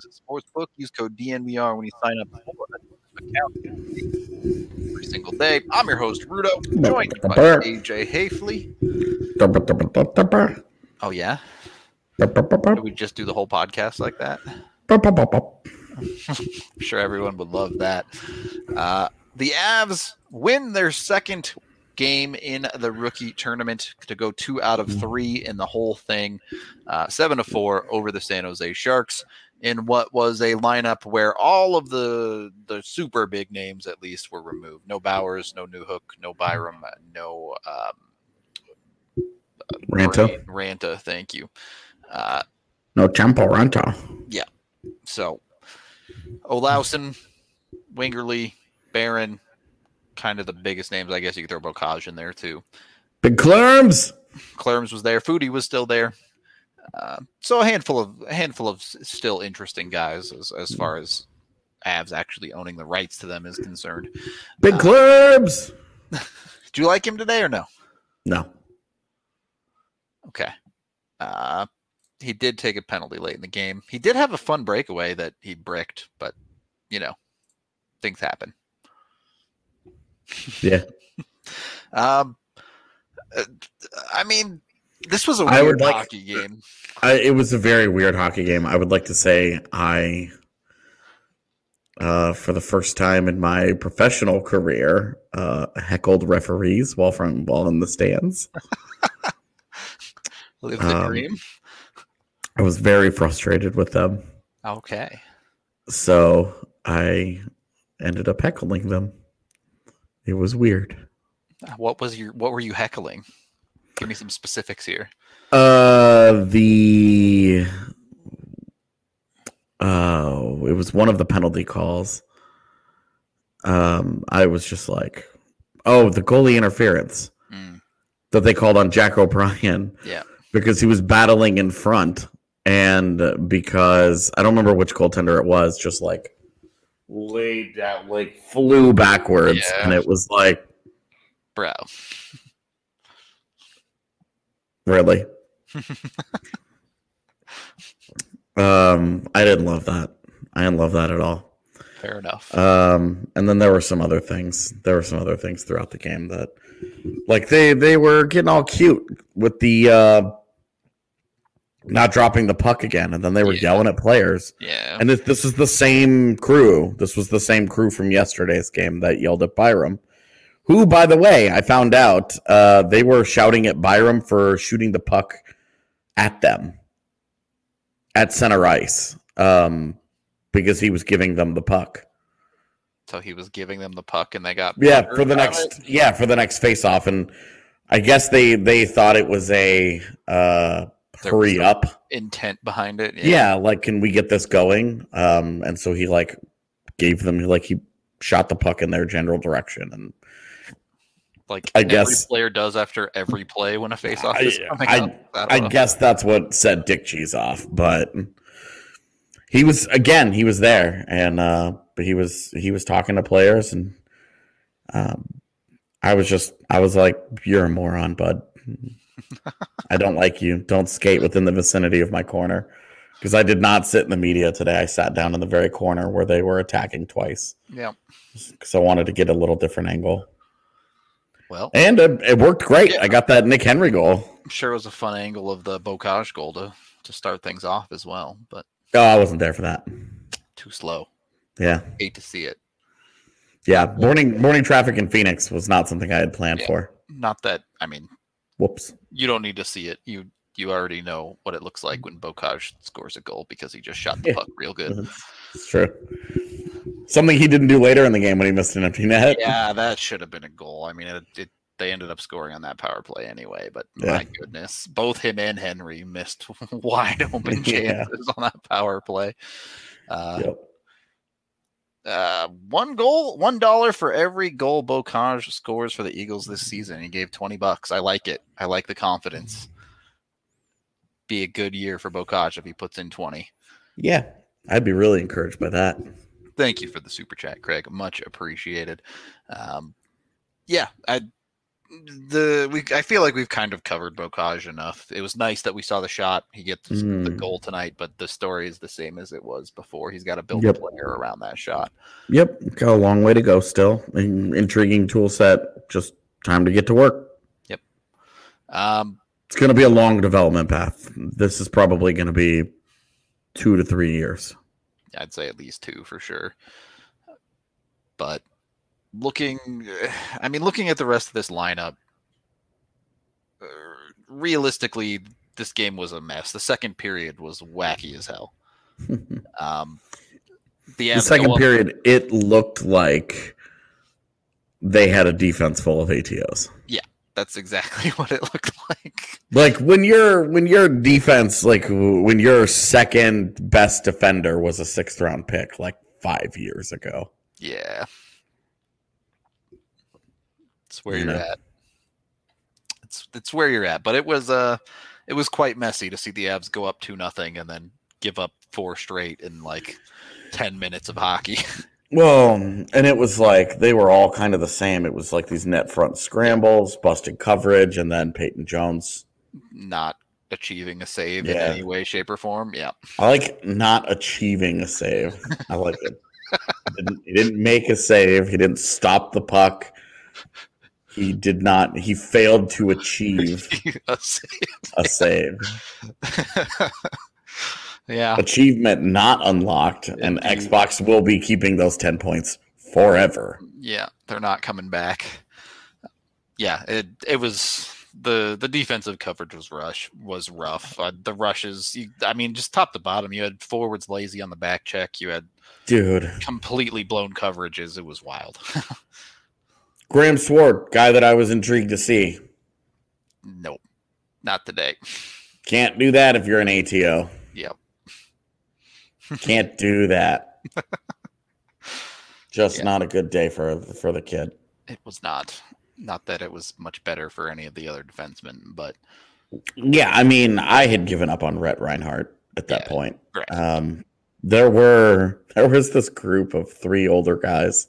DraftKings Sportsbook. Use code DNVR when you sign up for account every single day. I'm your host, Rudo, joined by AJ Hafley. Oh, yeah? Did we just do the whole podcast like that? I'm sure everyone would love that. Uh, the Avs win their second game in the rookie tournament to go two out of three in the whole thing, uh, seven to four over the San Jose Sharks in what was a lineup where all of the the super big names at least were removed. No Bowers, no Newhook, no Byram, no um, Ranta. Ranta, thank you. Uh, No Sampo Ranta. yeah. So Olausson, Wingerli, Barron, kind of the biggest names. I guess you could throw Beaucage in there too. Big Clerms. Clarence was there. Foudy was still there. Uh, so a handful of a handful of still interesting guys as, as far as Avs actually owning the rights to them is concerned. Big Uh, Clerms. Do you like him today or no? No. Okay. Uh, he did take a penalty late in the game. He did have a fun breakaway that he bricked, but you know, things happen. Yeah. Um, uh, I mean, this was a I weird would like- hockey game. I, it was a very weird hockey game. I would like to say I, uh, for the first time in my professional career, uh, heckled referees while from while in the stands. Live the Um, dream. I was very frustrated with them, Okay. so I ended up heckling them. It was weird. What was your what were you heckling? Give me some specifics here. Uh, the oh, it was one of the penalty calls. Um, I was just like, oh, the goalie interference Mm, that they called on Jack O'Brien yeah. because he was battling in front and because I don't remember which goaltender it was, just like laid down, like flew backwards, Yeah. and it was like, Bro. Really. um, I didn't love that. I didn't love that at all. Fair enough. Um, and then there were some other things. There were some other things throughout the game that, like they they were getting all cute with the uh, not dropping the puck again, and then they were Yeah. yelling at players. yeah. And this, this is the same crew. This was the same crew from yesterday's game that yelled at Byram, who, by the way, I found out uh, they were shouting at Byram for shooting the puck at them at center ice um, because he was giving them the puck. so he was giving them the puck and they got Yeah, for the next it? yeah for the next face off, and I guess they they thought it was a uh, There was hurry up. intent behind it. yeah. like can we get this going um and so he like gave them like he shot the puck in their general direction and Like I every guess- player does after every play when a face off I- is coming I- up. I, i guess that's what set dick cheese off but he was again he was there and uh but he was he was talking to players and um i was just i was like you're a moron bud. I don't like you. Don't skate within the vicinity of my corner. Because i did not sit in the media today. I sat down in the very corner where they were attacking twice. Yeah. because I wanted to get a little different angle, Well, and it, it worked great. Yeah. I got that Nick Henry goal. I'm sure it was a fun angle of the Beaucage goal to, to start things off as well, but Oh, I wasn't there for that. too slow. Yeah, Hate to see it. yeah. Morning morning traffic in Phoenix was not something I had planned Yeah. for. Not that I mean, Whoops. you don't need to see it. You you already know what it looks like when Beaucage scores a goal because he just shot the Yeah. puck real good. It's true. Something he didn't do later in the game when he missed an empty net. Yeah, that should have been a goal. I mean, it, it they ended up scoring on that power play anyway. But Yeah. my goodness, both him and Henry missed wide open Yeah. chances on that power play. Uh, Yep. uh, one goal, one dollar for every goal Beaucage scores for the Eagles this season. He gave twenty bucks. I like it. I like the confidence. Be a good year for Beaucage if he puts in twenty. Yeah, I'd be really encouraged by that. Thank you for the super chat, Craig. Much appreciated. Um, yeah, I the we I feel like we've kind of covered Beaucage enough. It was nice that we saw the shot. He gets the Mm. goal tonight, but the story is the same as it was before. He's got to build Yep. a player around that shot. Yep, got a long way to go still. In- intriguing tool set. Just time to get to work. Yep. Um, It's going to be a long development path. This is probably going to be two to three years. I'd say at least two for sure. But looking, I mean, looking at the rest of this lineup, uh, realistically, this game was a mess. The second period was wacky as hell. Um, the, the second period, it looked like they had a defense full of ATOs. That's exactly what it looked like. Like when your when your defense, like when your second best defender was a sixth round pick, like five years ago. Yeah, it's where You are at. It's it's where you're at. But it was uh, it was quite messy to see the Avs go up two nothing and then give up four straight in like ten minutes of hockey. Well, and it was like they were all kind of the same. It was like these net front scrambles, busted coverage, and then Peyton Jones. Not achieving a save in any way, shape, or form. Yeah, I like not achieving a save. I like it. He didn't, he didn't make a save. He didn't stop the puck. He did not. He failed to achieve A save. a save. yeah. Achievement not unlocked, and Xbox will be keeping those ten points forever. Yeah, they're not coming back. Yeah, it it was the the defensive coverage was rush was rough. Uh, the rushes, you, I mean, just top to bottom, you had forwards lazy on the back check. You had Dude, completely blown coverages. It was wild. Graham Swart, guy that I was intrigued to see. nope, not today. Can't do that if you're an ATO. Can't do that. Just Yeah. not a good day for for the kid. It was not. Not that it was much better for any of the other defensemen, but Yeah, I mean, I had given up on Rhett Reinhardt at that Yeah, point. right. Um, there were there was this group of three older guys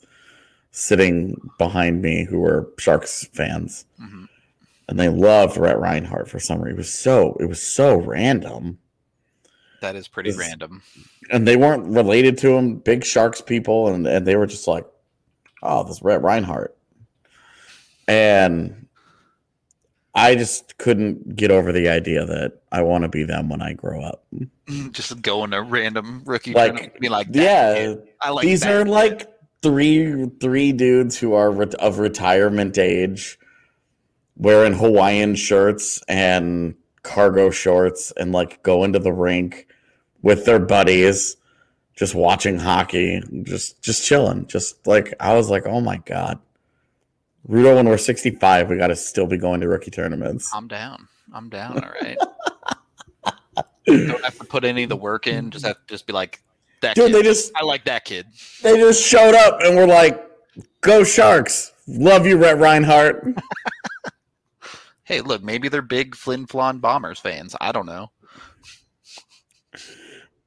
sitting behind me who were Sharks fans, Mhm. and they loved Rhett Reinhardt for some reason. It was so it was so random, That is pretty random. and they weren't related to him. Big Sharks people, and and they were just like, "Oh, this Rhett Reinhardt," and I just couldn't get over the idea that I want to be them when I grow up. Just going to random rookie Like, be like, that yeah, kid. I like these are kid. like three three dudes who are ret- of retirement age wearing hawaiian shirts and cargo shorts and like go into the rink with their buddies just watching hockey just just chilling just like i was like oh my god rudo when we're 65 we got to still be going to rookie tournaments I'm down. I'm down. All right. Don't have to put any of the work in. Just have to just be like that. dude kid. they just I like that kid. they just showed up and were like go sharks love you Rhett reinhardt Hey, look, maybe they're big Flin Flon Bombers fans. I don't know.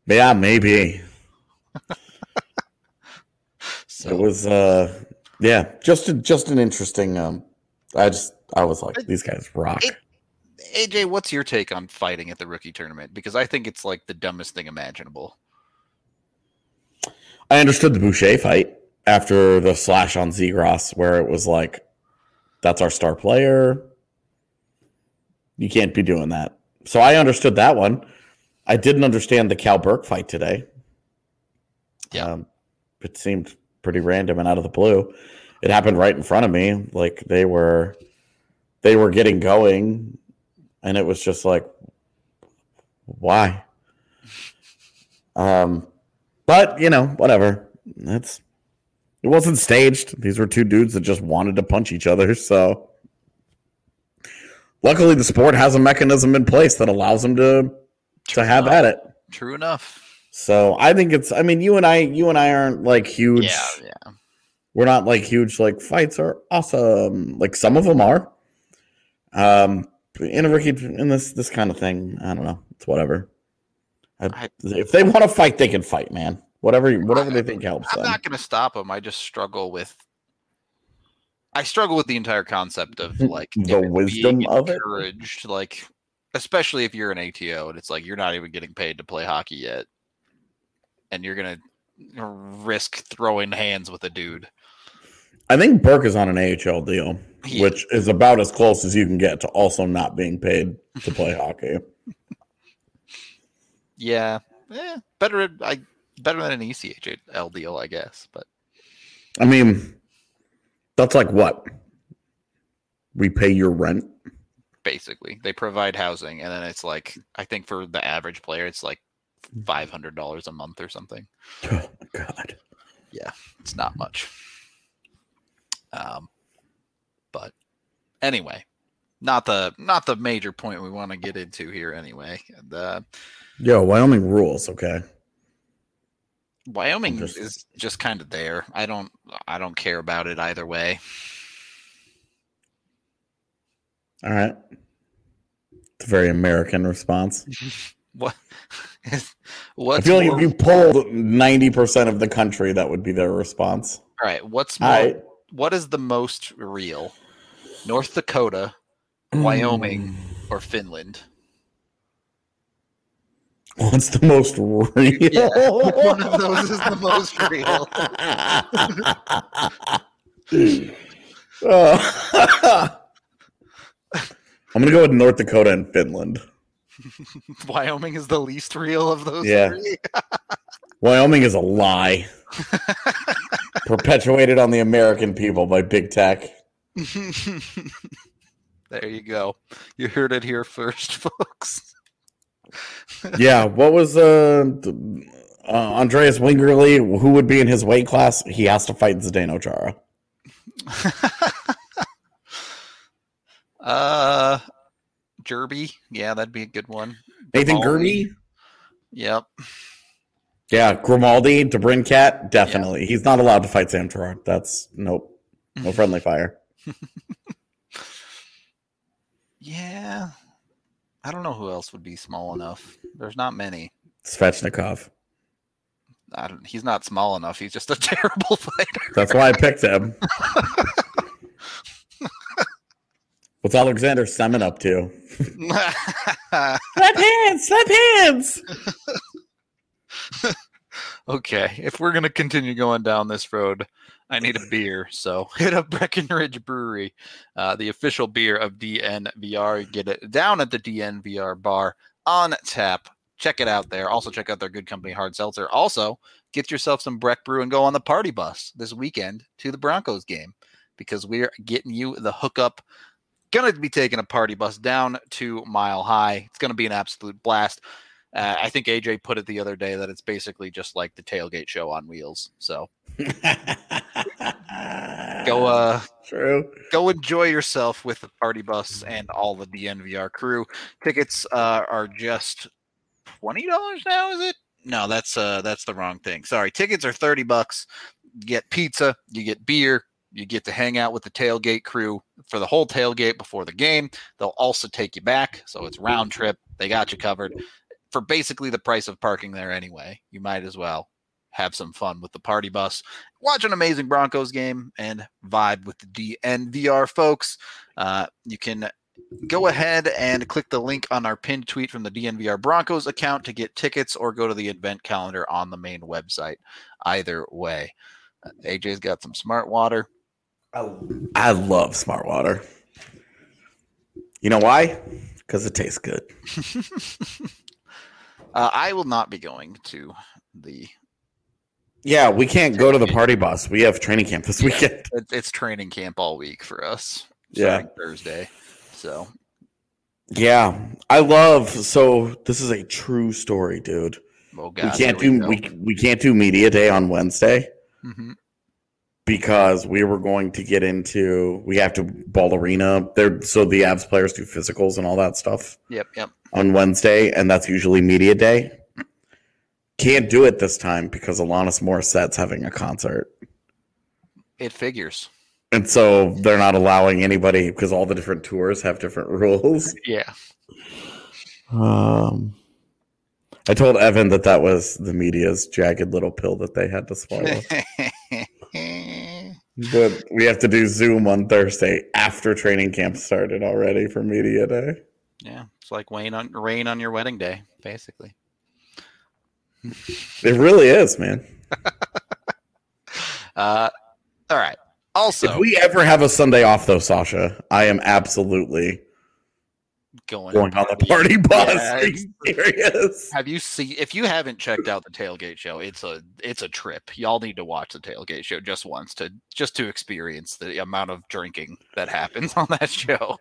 yeah maybe So it was uh yeah just a, just an interesting um i just i was like these guys rock It- AJ, what's your take on fighting at the rookie tournament? Because I think it's like the dumbest thing imaginable. i understood the boucher fight after the slash on zegras where it was like that's our star player you can't be doing that. So i understood that one. I didn't understand the cal burke fight today. Yeah. um, it seemed pretty random and out of the blue. It happened right in front of me. Like they were they were getting going and it was just like why? Um but you know whatever. That's it wasn't staged. These were two dudes that just wanted to punch each other so luckily the sport has a mechanism in place that allows them to to have at it True enough. so I think it's. I mean, you and I, you and I aren't like huge. Yeah, yeah. We're not like huge. Like fights are awesome. Like some of them are. Um, in a rookie in this this kind of thing, I don't know. It's whatever. I, I- if they want to fight, they can fight, man. Whatever, whatever they think helps I'm them. not going to stop them. I just struggle with. I struggle with the entire concept of like The wisdom of it? encouraged, like especially if you're an ATO and it's like you're not even getting paid to play hockey yet, and you're gonna risk throwing hands with a dude. I think Burke is on an AHL deal, He which is about as close as you can get to also not being paid to play hockey. Yeah, eh, better. I better than an ECHL deal, I guess. But I mean, that's like what we pay your rent. basically, they provide housing, and then it's like I think for the average player, it's like five hundred dollars a month or something. Oh god. It's not much. Um, but anyway, not the not the major point we want to get into here. Anyway, the Yo, Wyoming rules, okay. Wyoming is just kind of there. I don't I don't care about it either way. All right. It's a very American response. What? I what's feel like if you polled 90% of the country, that would be their response. all right? What's more? I What is the most real? North Dakota, Wyoming, hmm. or Finland? What's the most real? Yeah, one of those is the most real. Oh. I'm gonna go with North Dakota and Finland. Wyoming is the least real of those Yeah. three. Wyoming is a lie, perpetuated on the American people by big tech. there you go. You heard it here first, folks. Yeah, what was uh, uh Andreas Wingerli? Who would be in his weight class? He has to fight Zdeno Chara. uh, Derby. Yeah, that'd be a good one. Nathan Grimaldi. Gerbe? Yep. Yeah, Grimaldi, Debrincat, definitely. He's not allowed to fight Sam Girard. That's nope. No friendly fire. Yeah. I don't know who else would be small enough. There's not many. Svechnikov. I don't, he's not small enough. He's just a terrible fighter. That's why I picked him. What's Alexander Semin up to? slap hands, slap hands. okay, if we're gonna continue going down this road, I need a beer. So hit up Breckenridge Brewery, uh, the official beer of DNVR. Get it down at the DNVR bar on tap. Check it out there. Also check out their good company hard seltzer. Also get yourself some Breck Brew and go on the party bus this weekend to the Broncos game because we're getting you the hookup to be taking a party bus down to Mile High. It's to be an absolute blast. Uh, I think AJ put it the other day that it's basically just like the tailgate show on wheels. So go, uh, true. Go enjoy yourself with the party bus and all the DNVR crew. Tickets uh, are just twenty dollars now. Is it? No, that's uh, that's the wrong thing. Sorry, tickets are thirty bucks. You get pizza, you get beer, you get to hang out with the tailgate crew for the whole tailgate before the game. They'll also take you back. So it's round trip. They got you covered for basically the price of parking there anyway. You might as well have some fun with the party bus, watch an amazing Broncos game, and vibe with the DNVR folks. Uh, you can go ahead and click the link on our pinned tweet from the DNVR Broncos account to get tickets or go to the event calendar on the main website. Either way, uh, AJ's got some smart water. I, I love smart water. You know why? Because it tastes good. uh, I will not be going to the. Yeah, we can't go to the party bus. We have training camp this weekend. It's training camp all week for us. Yeah, Thursday. So. Yeah, I love. So this is a true story, dude. Oh, God, we can't do we, we, we can't do media day on Wednesday. Mm-hmm because we were going to get into we have to ball arena there so the Avs players do physicals and all that stuff. Yep, yep. On Wednesday, and that's usually media day. Can't do it this time because Alanis Morissette's having a concert. It figures. And so they're not allowing anybody because all the different tours have different rules. Yeah. Um I told Evan that that was the media's jagged little pill that they had to swallow. but we have to do Zoom on Thursday after training camp started already for media day. Yeah, it's like rain on rain on your wedding day, basically. It really is, man. uh, all right. Also, if we ever have a Sunday off, though, Sasha, I am absolutely going, going on the party bus. Yeah, Are you serious? Have you seen? If you haven't checked out the tailgate show, it's a it's a trip. Y'all need to watch the tailgate show just once to just to experience the amount of drinking that happens on that show.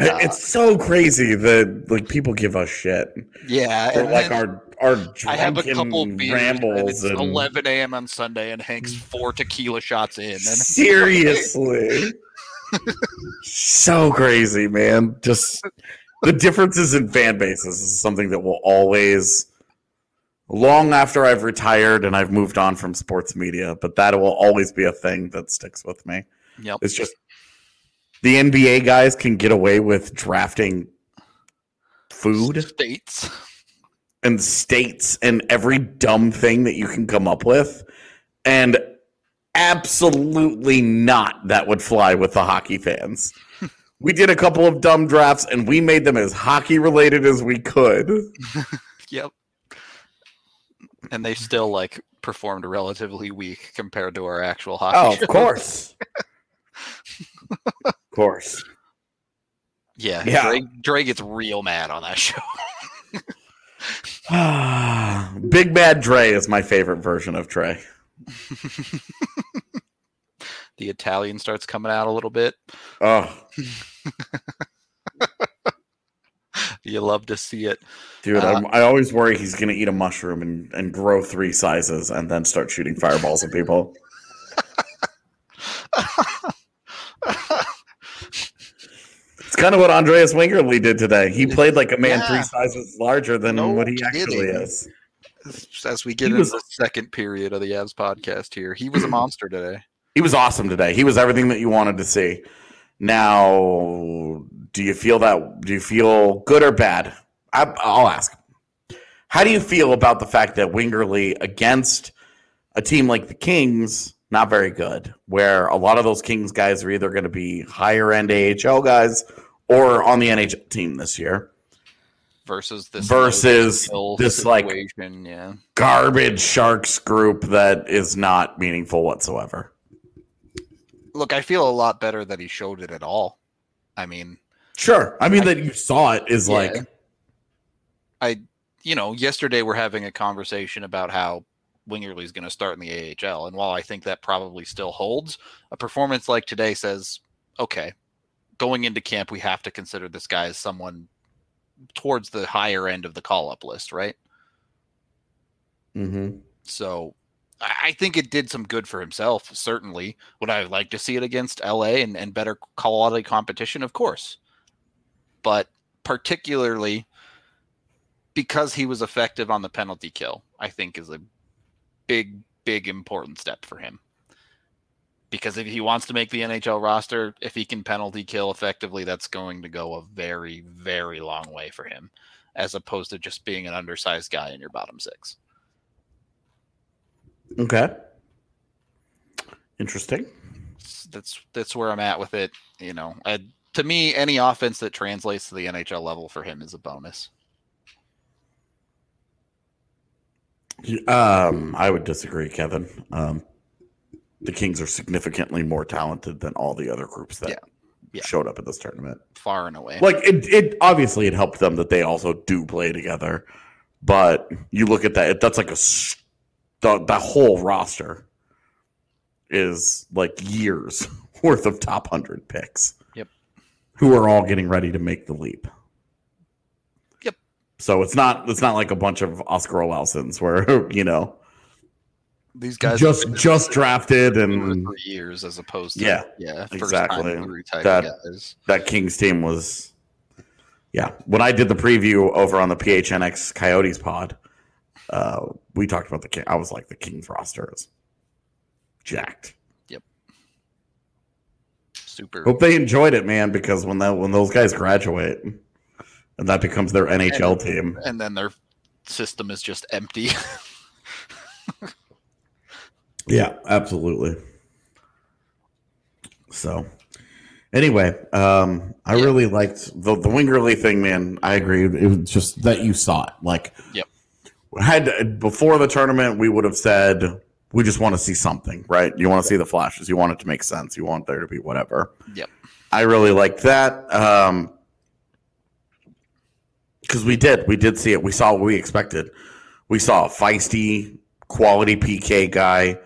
Uh, it's so crazy that like people give us shit. Yeah, like our our I have a couple rambles. And, and 11 a.m. on Sunday, and Hank's four tequila shots in. And seriously, so crazy, man. Just the differences in fan bases is something that will always long after I've retired and I've moved on from sports media, but that will always be a thing that sticks with me. Yep. It's just the NBA guys can get away with drafting food states and states and every dumb thing that you can come up with. And absolutely not that would fly with the hockey fans. we did a couple of dumb drafts and we made them as hockey related as we could. yep. And they still like performed relatively weak compared to our actual hockey. Oh, of course. of course. Yeah. Yeah. Dre, Dre gets real mad on that show. Big Bad Dre is my favorite version of Trey. the Italian starts coming out a little bit. Oh. you love to see it. Dude, uh, I always worry he's going to eat a mushroom and, and grow three sizes and then start shooting fireballs at people. it's kind of what Andreas Wingerli did today. He played like a man yeah. three sizes larger than no what he actually is as we get he into was, the second period of the Avs podcast here. He was a monster today. He was awesome today. He was everything that you wanted to see. Now, do you feel that? Do you feel good or bad? I, will ask. How do you feel about the fact that Wingerli against a team like the Kings, not very good, where a lot of those Kings guys are either going to be higher end AHL guys or on the NHL team this year versus this versus this like yeah. garbage Sharks group that is not meaningful whatsoever. Look, I feel a lot better that he showed it at all. I mean, sure. I mean I, that you saw it is yeah. like I you know, yesterday we're having a conversation about how Wingerli is going to start in the AHL. And while I think that probably still holds, a performance like today says, okay, going into camp, we have to consider this guy as someone towards the higher end of the call up list, right? Mm-hmm. So I think it did some good for himself, certainly. Would I like to see it against LA and, and better quality competition? Of course. But particularly because he was effective on the penalty kill, I think is a big, big important step for him. Because if he wants to make the NHL roster, if he can penalty kill effectively, that's going to go a very, very long way for him, as opposed to just being an undersized guy in your bottom six. Okay. Interesting. That's that's where I'm at with it. You know, I, to me, any offense that translates to the NHL level for him is a bonus. Um, I would disagree, Kevin. Um, the Kings are significantly more talented than all the other groups that yeah. Yeah. showed up at this tournament, far and away. Like it, it obviously it helped them that they also do play together, but you look at that, that's like a the the whole roster is like years worth of top hundred picks. Yep, who are all getting ready to make the leap. Yep. So it's not it's not like a bunch of Oscar Olaussons where you know these guys just just drafted and for years as opposed to yeah yeah exactly that guys. that Kings team was yeah when I did the preview over on the PHNX Coyotes pod uh, we talked about the King I was like the Kings roster is jacked yep super hope they enjoyed it man because when that when those guys graduate and that becomes their NHL and, team. And then their system is just empty. yeah, absolutely. So, anyway, um, I yeah. really liked the the Wingerli thing, man. I agree. It was just that you saw it. Like, yep. Had before the tournament, we would have said we just want to see something, right? You want to see the flashes. You want it to make sense. You want there to be whatever. Yep. I really liked that. Um, because we did. We did see it. We saw what we expected. We saw a feisty, quality PK guy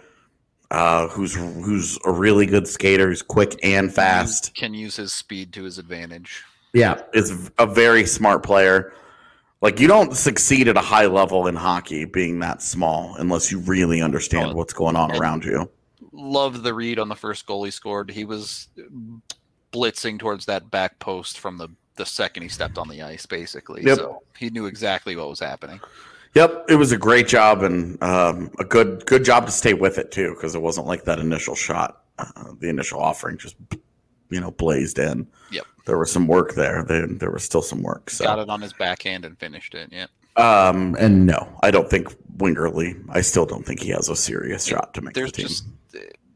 uh, who's who's a really good skater. He's quick and fast. Can use his speed to his advantage. Yeah, is a very smart player. Like you don't succeed at a high level in hockey being that small unless you really understand oh, what's going on around you. Love the read on the first goal he scored. He was blitzing towards that back post from the the second he stepped on the ice, basically. Yep. So he knew exactly what was happening. Yep, it was a great job and um, a good good job to stay with it too, because it wasn't like that initial shot, uh, the initial offering just you know blazed in. Yep, there was some work there. There, there was still some work. So. Got it on his backhand and finished it. Yep. Um, and no, I don't think Wingerli. I still don't think he has a serious shot to make There's the team. Just,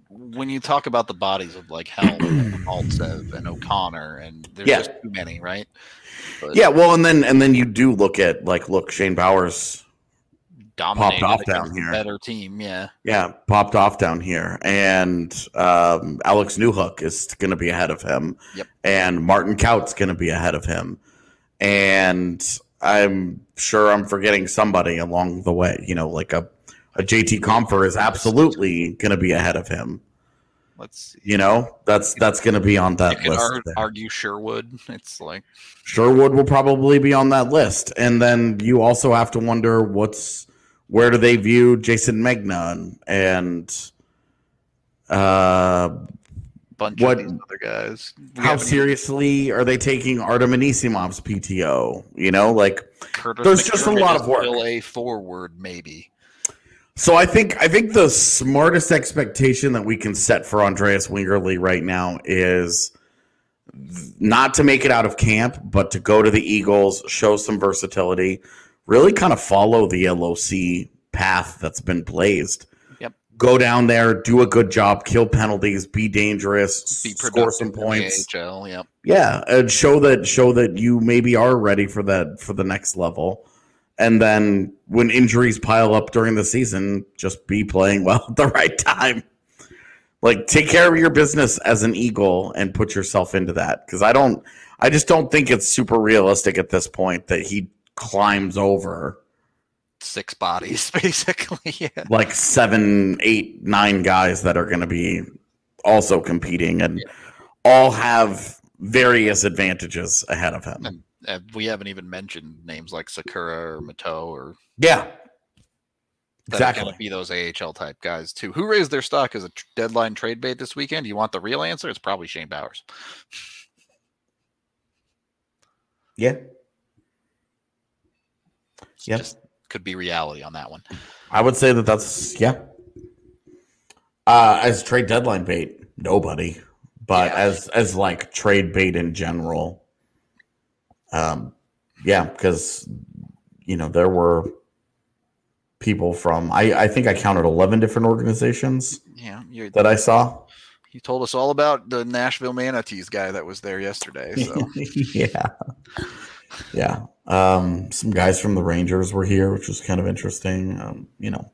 when you talk about the bodies of like Helm and Maltsev and O'Connor, and there's yeah. just too many, right? But yeah, well, and then and then you do look at like look Shane Bowers popped off down here, better team, yeah, yeah, popped off down here, and um, Alex Newhook is going to be ahead of him, yep, and Martin Kaut's going to be ahead of him, and I'm sure I'm forgetting somebody along the way, you know, like a a JT Compher is absolutely going to be ahead of him. Let's see. You know, that's that's going to be on that list. Ar- argue Sherwood. It's like Sherwood will probably be on that list, and then you also have to wonder what's where do they view Jayson Megna and uh, bunch what, of these other guys. how seriously are they taking Artem Anisimov's PTO? You know, like Curtis there's McDermott just a lot of work. A forward, maybe. So I think I think the smartest expectation that we can set for Andreas Wingerli right now is not to make it out of camp, but to go to the Eagles, show some versatility. Really kind of follow the LOC path that's been blazed. Yep. Go down there, do a good job, kill penalties, be dangerous, Be score some points. AHL, yep. Yeah, and show that show that you maybe are ready for that for the next level. And then when injuries pile up during the season, just be playing well at the right time. Like take care of your business as an Eagle and put yourself into that because I don't I just don't think it's super realistic at this point that he climbs over Six bodies, basically. Yeah. like seven, eight, nine guys that are going to be also competing and all have various advantages ahead of him. And we haven't even mentioned names like Sikura or Matteau or Yeah, exactly. be those AHL type guys too. Who raised their stock as a deadline trade bait this weekend? You want the real answer? It's probably Shane Bowers. Yeah. Yep. Just could be reality on that one. I would say that that's yeah. Uh, as trade deadline bait, nobody. But Yeah. as as like trade bait in general, um, yeah, because you know there were people from I I think I counted eleven different organizations Yeah, that I saw. you told us all about the Nashville Manatees guy that was there yesterday. So yeah, yeah. Um, some guys from the Rangers were here, which was kind of interesting. Um, you know,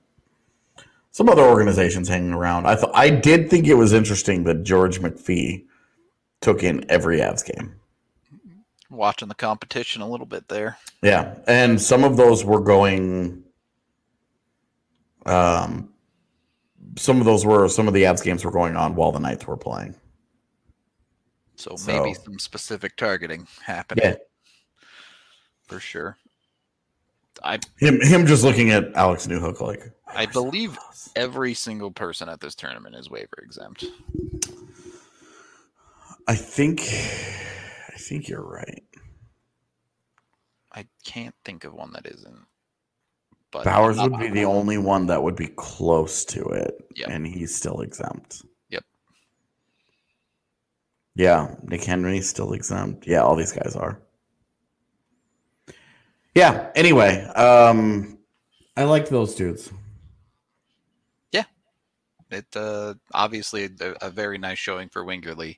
some other organizations hanging around. I thought I did think it was interesting that George McPhee took in every Avs game. watching the competition a little bit there. Yeah, and some of those were going. Um, some of those were some of the Avs games were going on while the Knights were playing. So, So- maybe some specific targeting happening Yeah, for sure. I him him just looking at Alex Newhook like I believe every single person at this tournament is waiver exempt. I think I think you're right. I can't think of one that isn't. But Bowers would be the only one that would be close to it, Yep. and he's still exempt. Yep. Yeah, Nick Henry's still exempt. Yeah, all these guys are. Yeah. Anyway, um, I like those dudes. Yeah, it uh, obviously a, a very nice showing for Wingerli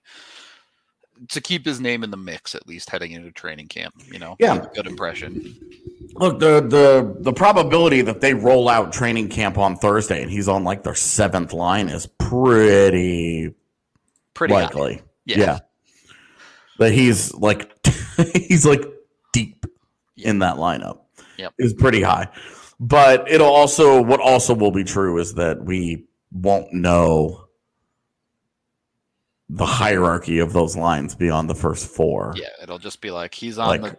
to keep his name in the mix at least heading into training camp. You know, Yeah. good impression. Look, the the the probability that they roll out training camp on Thursday and he's on like their seventh line is pretty Pretty high. likely. Yeah. Yeah. That he's like he's like deep Yep. in that lineup. Yep. Is pretty high. But it'll also what also will be true is that we won't know the hierarchy of those lines beyond the first four. Yeah, it'll just be like he's on Like- the, the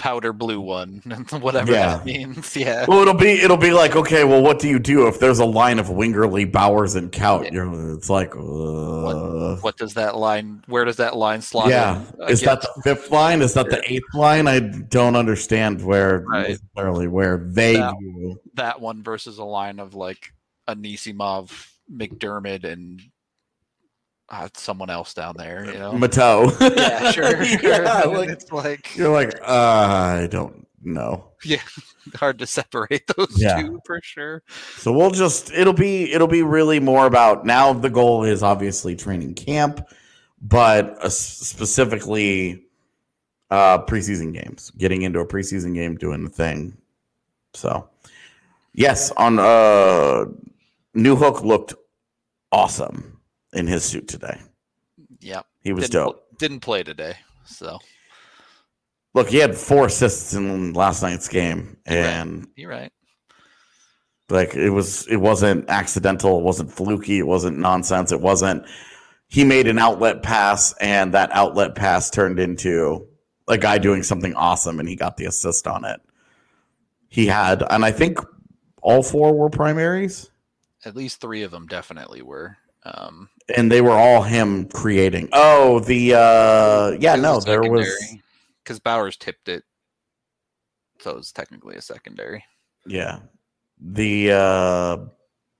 powder blue one, whatever Yeah. that means. Yeah. Well, it'll be it'll be like okay. Well, what do you do if there's a line of Wingerli, Bowers, and Kaut? Yeah. You're, it's like, uh, What does that line? Where does that line slot? yeah. in Is that the fifth line? Is that the eighth line? I don't understand where Right. necessarily where they That- that one versus a line of like Anisimov, McDermott, and uh, someone else down there? You know. Matteau. yeah, sure. yeah, like, it's like you're like, uh, I don't know. Yeah, hard to separate those Yeah. two for sure. So we'll just it'll be it'll be really more about now the goal is obviously training camp, but uh, specifically uh preseason games, getting into a preseason game, doing the thing. So yes, on uh Newhook looked awesome in his suit today. Yep. He was didn't, dope. Didn't play today, so Look, he had four assists in last night's game, and you're right. Like it was, it wasn't accidental. It wasn't fluky. It wasn't nonsense. It wasn't. He made an outlet pass, and that outlet pass turned into a guy doing something awesome, and he got the assist on it. He had, and I think all four were primaries, At least three of them definitely were. Um, and they were all him creating. Oh, the uh yeah, no, there was because Bowers tipped it, so it was technically a secondary. yeah, the uh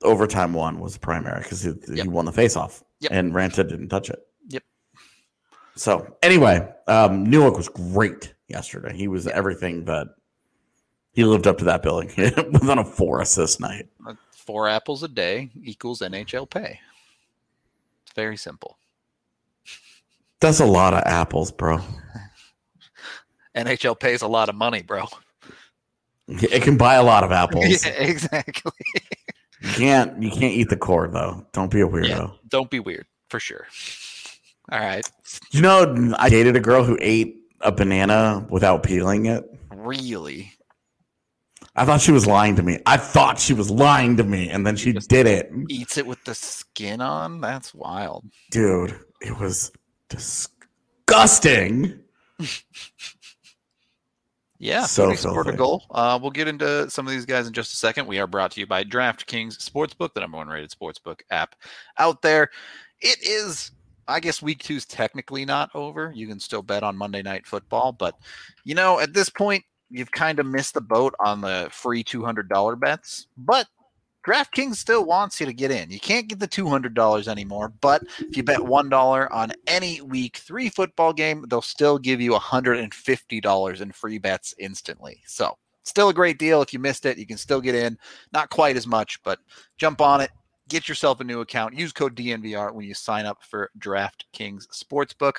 overtime one was primary because he, he won the face off, Yep. and Ranta didn't touch it. Yep. So anyway, um, Newhook was great yesterday. He was everything that He lived up to that billing was on a four assist night. Four apples a day equals NHL pay. Very simple. That's a lot of apples, bro. NHL pays a lot of money, bro. It can buy a lot of apples. yeah, exactly. You can't you can't eat the core though. Don't be a weirdo. Yeah, don't be weird, for sure. All right. You know, I dated a girl who ate a banana without peeling it. Really? I thought she was lying to me. I thought she was lying to me, and then she Just- did it. Eats it with the skin on? That's wild. Dude, it was disgusting. Yeah, So Phoenix scored a filthy. goal. Uh, we'll get into some of these guys in just a second. We are brought to you by DraftKings Sportsbook, the number one rated sportsbook app out there. It is, I guess, week two's technically not over. You can still bet on Monday Night Football, but you know, at this point, you've kind of missed the boat on the free two hundred dollar bets. But DraftKings still wants you to get in. You can't get the two hundred dollars anymore, but if you bet one dollar on any week three football game, they'll still give you hundred and fifty dollars in free bets instantly. So still a great deal. If you missed it, you can still get in. Not quite as much, but jump on it. Get yourself a new account. Use code DNVR when you sign up for DraftKings Sportsbook.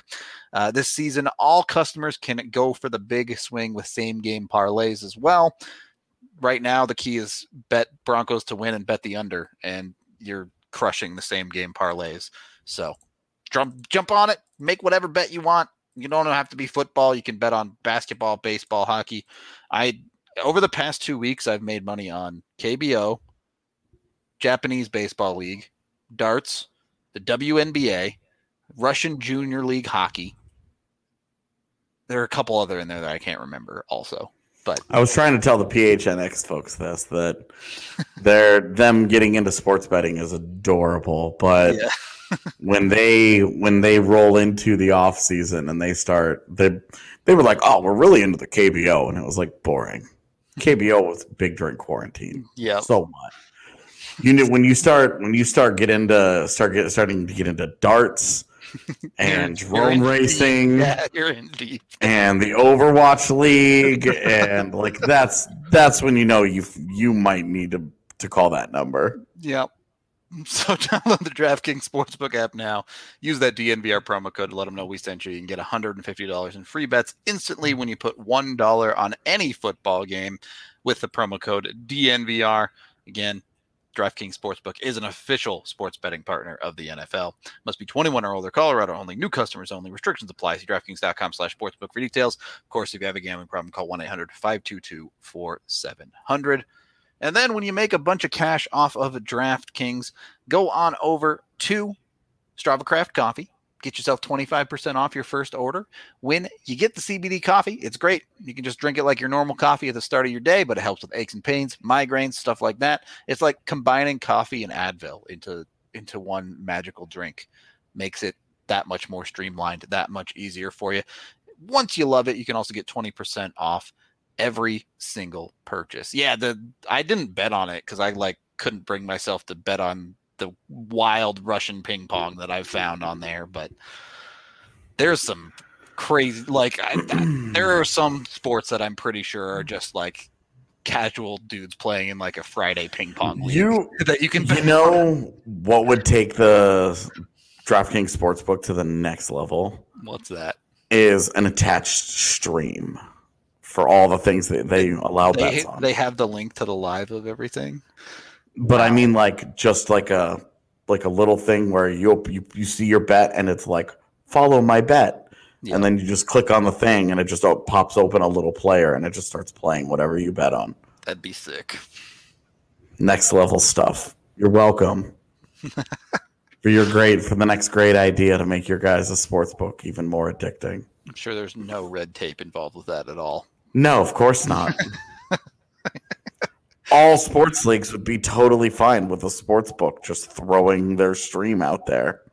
Uh, this season, all customers can go for the big swing with same game parlays as well. Right now, the key is bet Broncos to win and bet the under, and you're crushing the same game parlays. So jump jump on it, make whatever bet you want. You don't have to be football. You can bet on basketball, baseball, hockey. I over the past two weeks, I've made money on KBO, Japanese Baseball League, darts, the WNBA, Russian Junior League hockey. There are a couple other in there that I can't remember. Also, but I was trying to tell the PHNX folks this that they're them getting into sports betting is adorable, but Yeah. when they when they roll into the off season and they start they they were like, "Oh, we're really into the KBO," and it was like boring. KBO was big during quarantine. yeah, So what? You know when you start when you start get into start get starting to get into darts and drone racing. Yeah, you're in deep. and the Overwatch League, and like that's that's when you know you you might need to to call that number. Yep. So download the DraftKings Sportsbook app now. Use that DNVR promo code to let them know we sent you. You can get $150 in free bets instantly when you put $1 on any football game with the promo code DNVR. Again, DraftKings Sportsbook is an official sports betting partner of the NFL. Must be 21 or older. Colorado only. New customers only. Restrictions apply. See DraftKings.com slash sportsbook for details. Of course, if you have a gambling problem, call 1-800-522-4700. And then when you make a bunch of cash off of DraftKings, go on over to Strava Craft Coffee. Get yourself 25% off your first order. When you get the CBD coffee, it's great. You can just drink it like your normal coffee at the start of your day, but it helps with aches and pains, migraines, stuff like that. It's like combining coffee and Advil into into one magical drink. Makes it that much more streamlined, that much easier for you. Once you love it, you can also get 20% off every single purchase. Yeah, the I didn't bet on it because I like couldn't bring myself to bet on the wild Russian ping pong that I've found on there, but there's some crazy like I, I- there are some sports that I'm pretty sure are just like casual dudes playing in like a Friday ping pong league You that you can you know what would take the DraftKings Sportsbook to the next level What's that? is an attached stream for all the things that they allow They bets on. they have the link to the live of everything. But I mean, like just like a like a little thing where you you, you see your bet and it's like follow my bet, Yeah. and then you just click on the thing and it just op- pops open a little player and it just starts playing whatever you bet on. That'd be sick. Next level stuff. You're welcome. for your great for the next great idea to make your guys' a sports book even more addicting. I'm sure there's no red tape involved with that at all. No, of course not. All sports leagues would be totally fine with a sports book just throwing their stream out there.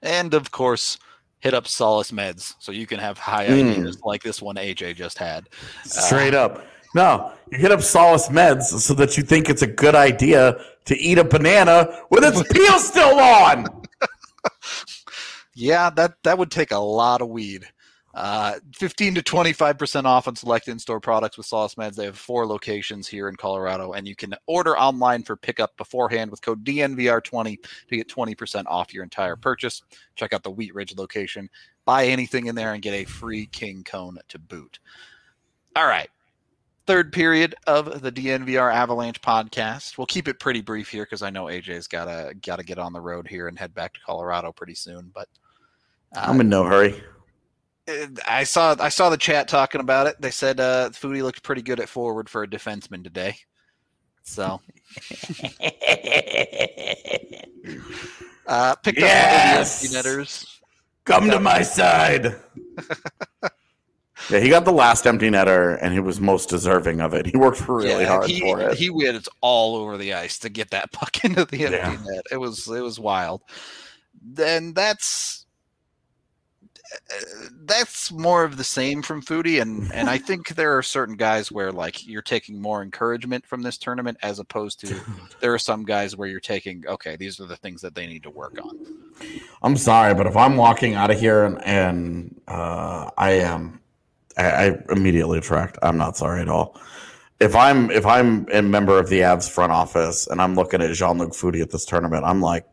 And of course, hit up Solace Meds so you can have high Mm. ideas like this one AJ just had. Straight up. No, you hit up Solace Meds so that you think it's a good idea to eat a banana with its peel still on. Yeah, that that would take a lot of weed. Uh, 15 to 25% off on select in-store products with Solace Meds. They have four locations here in Colorado, and you can order online for pickup beforehand with code DNVR20 to get 20% off your entire purchase. Check out the Wheat Ridge location. Buy anything in there and get a free King Cone to boot. All right. Third period of the DNVR Avalanche podcast. We'll keep it pretty brief here because I know AJ's gotta gotta get on the road here and head back to Colorado pretty soon. But uh, I'm in no hurry. I saw I saw the chat talking about it. They said uh, Foudy looked pretty good at forward for a defenseman today. So uh, picked Yes! up one of the empty netters. Come to my side. yeah, he got the last empty netter, and he was most deserving of it. He worked really Yeah, hard he, for it. He went all over the ice to get that puck into the empty Yeah. net. It was it was wild. Then that's that's more of the same from Foudy, and and I think there are certain guys where like you're taking more encouragement from this tournament as opposed to there are some guys where you're taking okay these are the things that they need to work on. I'm sorry, but if I'm walking out of here and, and uh, I am, I, I immediately retract. I'm not sorry at all. If I'm if I'm a member of the Avs front office and I'm looking at Jean Luc Foudy at this tournament, I'm like,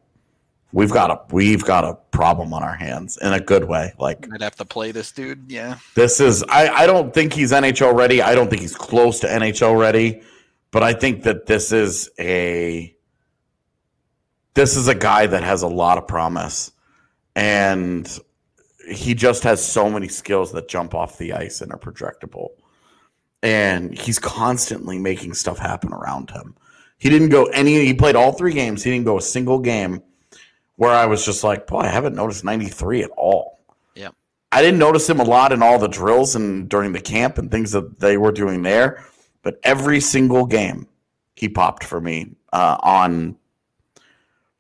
we've got a we've got a problem on our hands in a good way. Like I'd have to play this dude. Yeah, this is I, I don't think he's NHL ready. I don't think he's close to NHL ready, but I think that this is a this is a guy that has a lot of promise and he just has so many skills that jump off the ice and are projectable. And he's constantly making stuff happen around him. He didn't go any he played all three games. He didn't go a single game where I was just like, boy, I haven't noticed 93 at all. Yeah. I didn't notice him a lot in all the drills and during the camp and things that they were doing there, but every single game he popped for me uh, on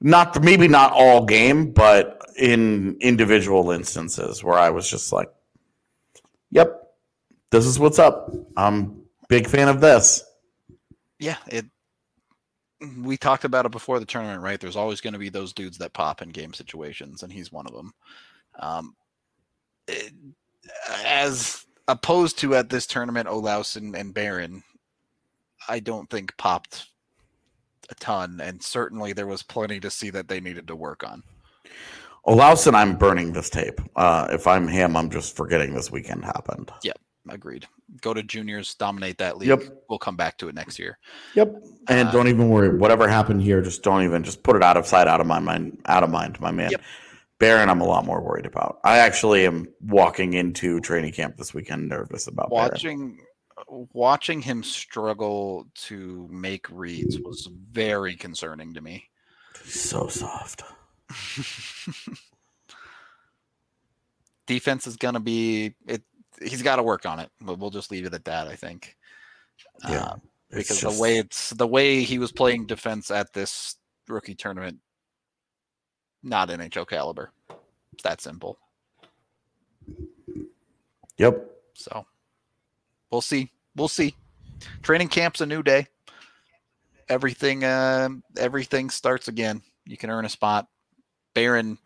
not maybe not all game, but in individual instances where I was just like, "Yep, this is what's up." I'm big fan of this. yeah. It. We talked about it before the tournament, right? There's always going to be those dudes that pop in game situations, and he's one of them. Um, it- as opposed to at this tournament, Olausson and Barron, I don't think popped a ton, and certainly there was plenty to see that they needed to work on. Olausson, I'm burning this tape. Uh, if I'm him, I'm just forgetting this weekend happened. Agreed. Go to juniors, dominate that league. Yep. We'll come back to it next year. Yep. And Uh, don't even worry. Whatever happened here, just don't even just put it out of sight, out of my mind, out of mind, my man. Yep. Barron, I'm a lot more worried about. I actually am walking into training camp this weekend nervous about Barron. watching watching him struggle to make reads was very concerning to me. So soft. Defense is going to be it. He's got to work on it, but we'll just leave it at that. I think. Yeah, Uh, because just- the way it's the way he was playing defense at this rookie tournament, not NHL caliber. It's that simple. Yep. So we'll see. We'll see. Training camp's a new day. Everything um everything starts again. You can earn a spot. Barron,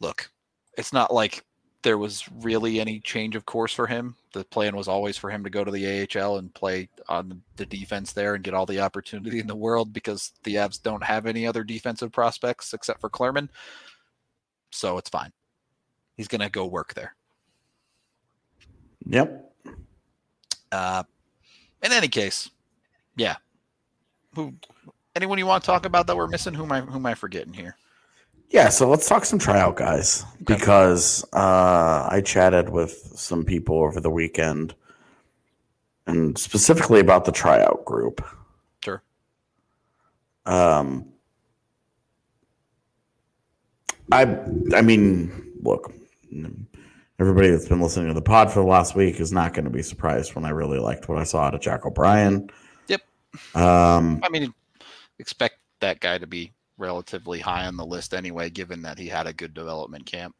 look, it's not like there was really any change of course for him. The plan was always for him to go to the AHL and play on the defense there and get all the opportunity in the world because the Avs don't have any other defensive prospects except for Clurman. So it's fine. He's going to go work there. Yep. Uh, in any case, yeah. Who? Anyone you want to talk about that we're missing? Who am I? Who am I forgetting here? Yeah, so let's talk some tryout guys Okay. because uh, I chatted with some people over the weekend and specifically about the tryout group. Sure. Um, I I mean, look, everybody that's been listening to the pod for the last week is not going to be surprised when I really liked what I saw out of Jack O'Brien. Yep. Um, I mean, expect that guy to be relatively high on the list anyway, given that he had a good development camp.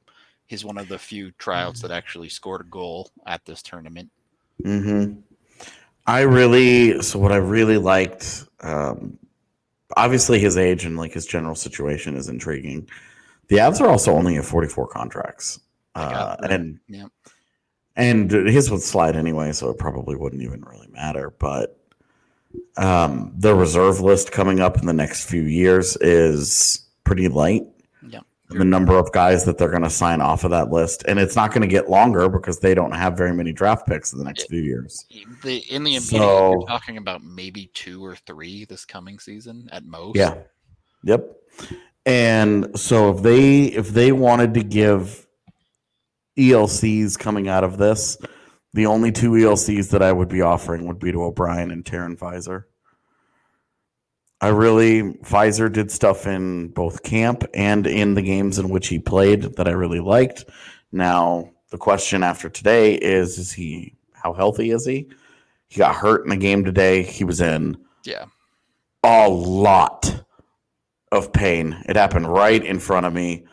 He's one of the few tryouts that actually scored a goal at this tournament. hmm I really so what I really liked. Um, obviously, his age and like his general situation is intriguing. The Avs are also only at forty four contracts, uh, and Yeah. and his would slide anyway, so it probably wouldn't even really matter. But um, the reserve list coming up in the next few years is pretty light. Yeah. The number of guys that they're going to sign off of that list, and it's not going to get longer because they don't have very many draft picks in the next few years. The, in the immediate, So- you're talking about maybe two or three this coming season at most. Yeah. Yep. And so if they if they wanted to give ELCs coming out of this, the only two ELCs that I would be offering would be to O'Brien and Taryn Pfizer. I really Pfizer did stuff in both camp and in the games in which he played that I really liked. Now the question after today is: Is he how healthy is he? He got hurt in the game today. He was in Yeah. a lot of pain. It happened right in front of me,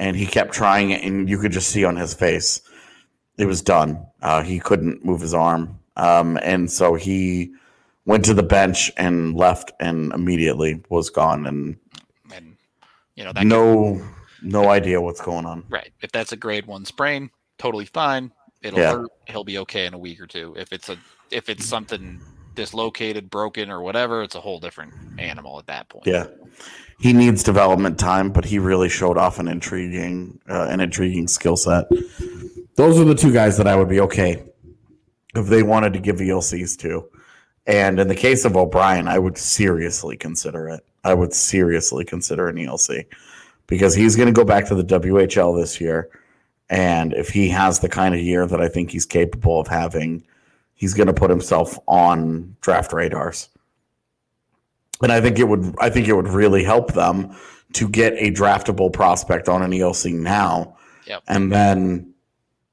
and he kept trying it, and you could just see on his face it was done. Uh, he couldn't move his arm, um, and so he went to the bench and left, and immediately was gone, and And, you know, that no, no idea what's going on. Right. If that's a grade one sprain, totally fine. It'll Yeah. hurt. He'll be okay in a week or two. If it's a if it's something dislocated, broken, or whatever, it's a whole different animal at that point. Yeah, he needs development time, but he really showed off an intriguing, uh, an intriguing skill set. Those are the two guys that I would be okay if they wanted to give ELCs to. And in the case of O'Brien, I would seriously consider it. I would seriously consider an ELC because he's going to go back to the WHL this year. And if he has the kind of year that I think he's capable of having, he's going to put himself on draft radars and I think it would I think it would really help them to get a draftable prospect on an ELC now, Yep. and then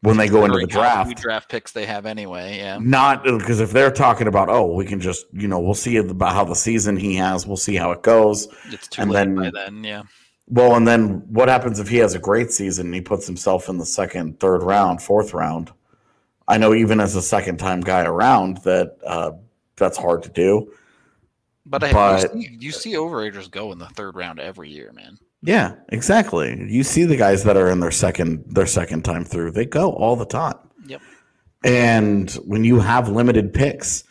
when they go into the Considering how few draft, draft picks they have anyway. Yeah. not because if they're talking about oh we can just you know we'll see about how the season he has we'll see how it goes It's too And late then- by then. Yeah. well and then what happens if he has a great season and he puts himself in the second third round fourth round I know even as a second time guy around that uh, that's hard to do But, I, But- you, see, you see overagers go in the third round every year, man. Yeah, exactly. You see the guys that are in their second their second time through, they go all the time. Yep. And when you have limited picks,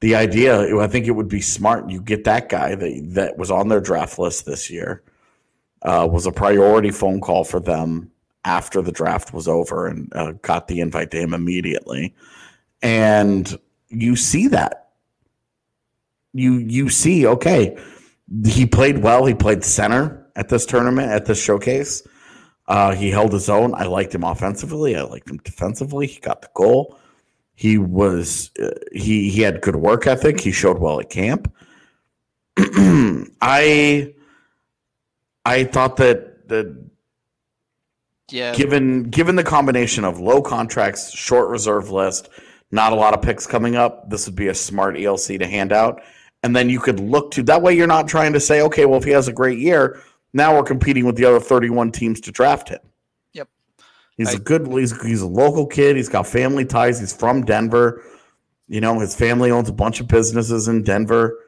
the idea I think it would be smart you get that guy that that was on their draft list this year. Uh, was a priority phone call for them after the draft was over and uh, got the invite to him immediately. And you see that. You you see, okay, he played well. He played center at this tournament, at this showcase. Uh, he held his own. I liked him offensively. I liked him defensively. He got the goal. He was uh, he he had good work ethic. He showed well at camp. I I thought that that Yeah. given given the combination of low contracts, short reserve list, not a lot of picks coming up, this would be a smart ELC to hand out. And then you could look to that way you're not trying to say, okay, well, if he has a great year, now we're competing with the other 31 teams to draft him. Yep. He's I- a good he's, he's a local kid. He's got family ties. He's from Denver. You know, his family owns a bunch of businesses in Denver.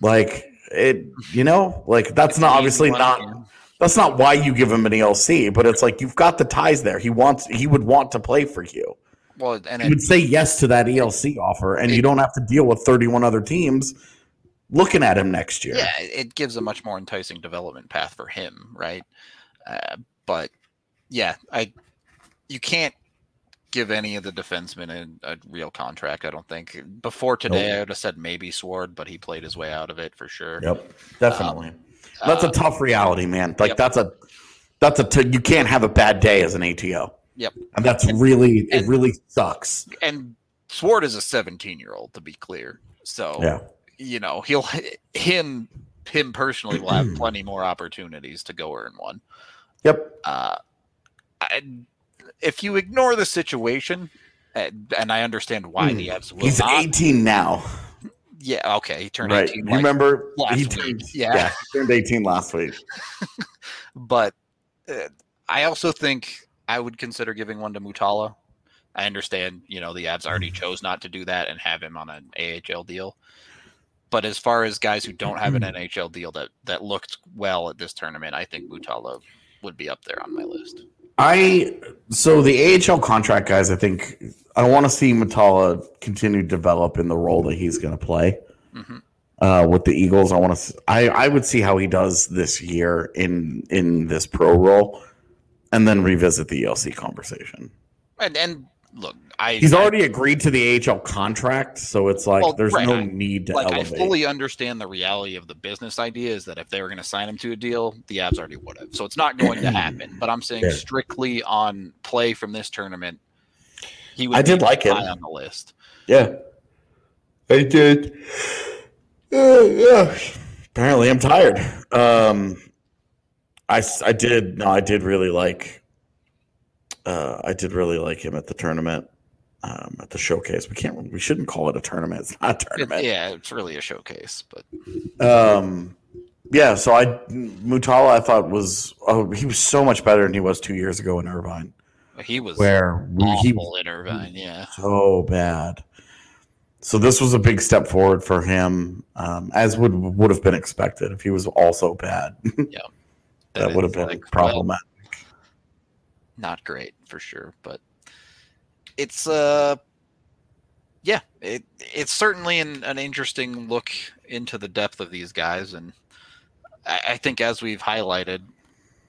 Like it, you know, like that's not obviously not that's not why you give him an ELC, but it's like you've got the ties there. He wants he would want to play for you. Well, and He it, would say yes to that ELC offer, and you don't have to deal with 31 other teams looking at him next year. yeah, it gives a much more enticing development path for him, right? Uh, but yeah, I you can't give any of the defensemen a, a real contract. I don't think. Before today, I would have said maybe Sword, but he played his way out of it for sure. Yep, definitely. that's uh, a tough reality, man. Like yep. that's a that's a t- you can't have a bad day as an ATO, Yep. and that's really it. Really sucks. And Sword is a 17 year old, to be clear. So Yeah, you know he'll him him personally will have plenty more opportunities to go earn one. yep, uh, I, if you ignore the situation, and, and I understand why the Avs will Hmm. he's not. 18 now. Yeah, okay, he turned Right? 18. Like- remember last he week, turned yeah. he turned 18 last week. but uh, I also think I would consider giving one to Mutala. I understand, you know, the Avs already chose not to do that and have him on an AHL deal. But as far as guys who don't have an NHL deal that that looked well at this tournament, I think Mutala would be up there on my list. I so the AHL contract guys. I think I want to see Mutala continue to develop in the role that he's going to play Mhm. uh, with the Eagles. I want to. I I would see how he does this year in in this pro role, and then revisit the ELC conversation. And and look, I He's I- already agreed to the AHL contract, so it's like Well, there's right, no I- need to like I fully understand the reality of the business idea is that if they were going to sign him to a deal, the Avs already would have. So it's not going to happen. But I'm saying strictly on play from this tournament, he would I did like him. on the list. Yeah, I did. Uh, yeah. Apparently, I'm tired. Um, I I did no, I did really like. Uh, I did really like him at the tournament, um, at the showcase. We can't. We shouldn't call it a tournament. It's not a It- tournament. yeah, it's really a showcase, but Um, yeah. So I Mutala, I thought was oh he was so much better than he was two years ago in Irvine, he was where he awful in Irvine. Yeah, so bad. So this was a big step forward for him, um, as would would have been expected if he was also bad. Yeah, that would have been like, well, problematic. not great for sure, but it's uh yeah, it it's certainly an, an interesting look into the depth of these guys, and I, I think as we've highlighted,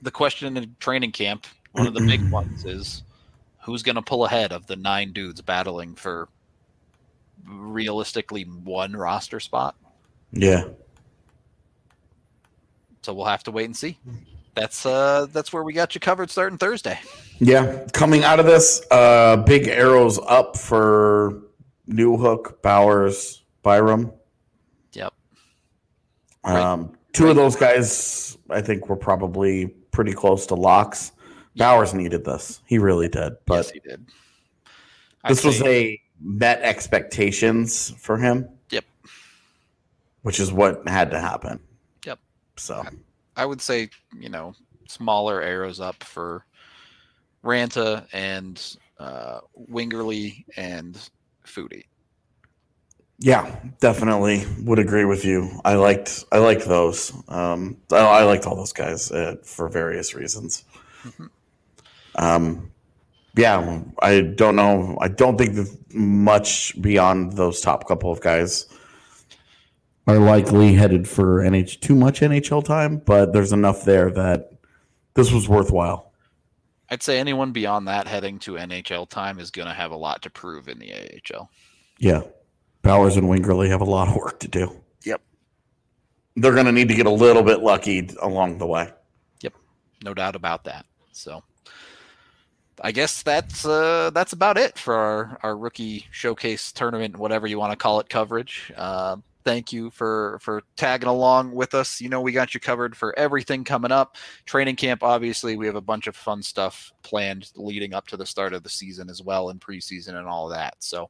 the question in training camp, one of the big ones is who's going to pull ahead of the nine dudes battling for realistically one roster spot. yeah, So we'll have to wait and see. That's uh that's where we got you covered starting Thursday. Yeah. Coming out of this, uh, big arrows up for Newhook, Bowers, Byram. Yep. Right. Um, two of those guys, I think, were probably pretty close to locks. Bowers needed this; he really did. But yes, he did. I'd this was a met expectations for him. Yep. Which is what had to happen. Yep. So I would say, you know, smaller arrows up for Ranta and uh, Wingerli and Foudy. yeah, definitely would agree with you. I liked I liked those. Um, I, I liked all those guys uh, for various reasons. Mhm. Um, yeah, I don't know. I don't think much beyond those top couple of guys are likely headed for NH too much NHL time, but there's enough there that this was worthwhile. I'd say anyone beyond that heading to NHL time is going to have a lot to prove in the AHL. Yeah. Bowers and Wingerli have a lot of work to do. Yep. They're going to need to get a little bit lucky along the way. Yep. No doubt about that. So I guess that's uh, that's about it for our, our rookie showcase tournament, whatever you want to call it, coverage. Uh, thank you for for tagging along with us. You know we got you covered for everything coming up. Training camp, obviously, we have a bunch of fun stuff planned leading up to the start of the season as well, and preseason and all that. So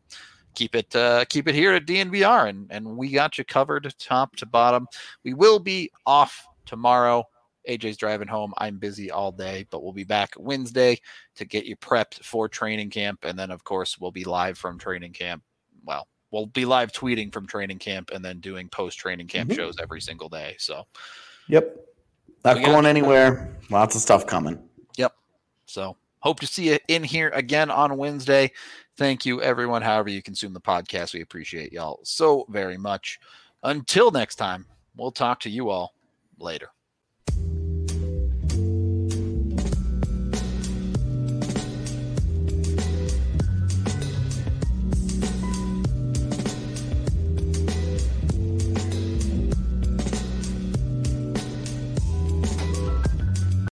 keep it uh, keep it here at DNVR, and and we got you covered top to bottom. We will be off tomorrow. AJ's driving home. I'm busy all day, but we'll be back Wednesday to get you prepped for training camp. And then, of course, we'll be live from training camp. Well, we'll be live tweeting from training camp and then doing post training camp Mhm. shows every single day. So, Yep. Not going anywhere. Lots of stuff coming. Yep. So hope to see you in here again on Wednesday. Thank you, everyone. However, you consume the podcast, we appreciate y'all so very much. Until next time, we'll talk to you all later.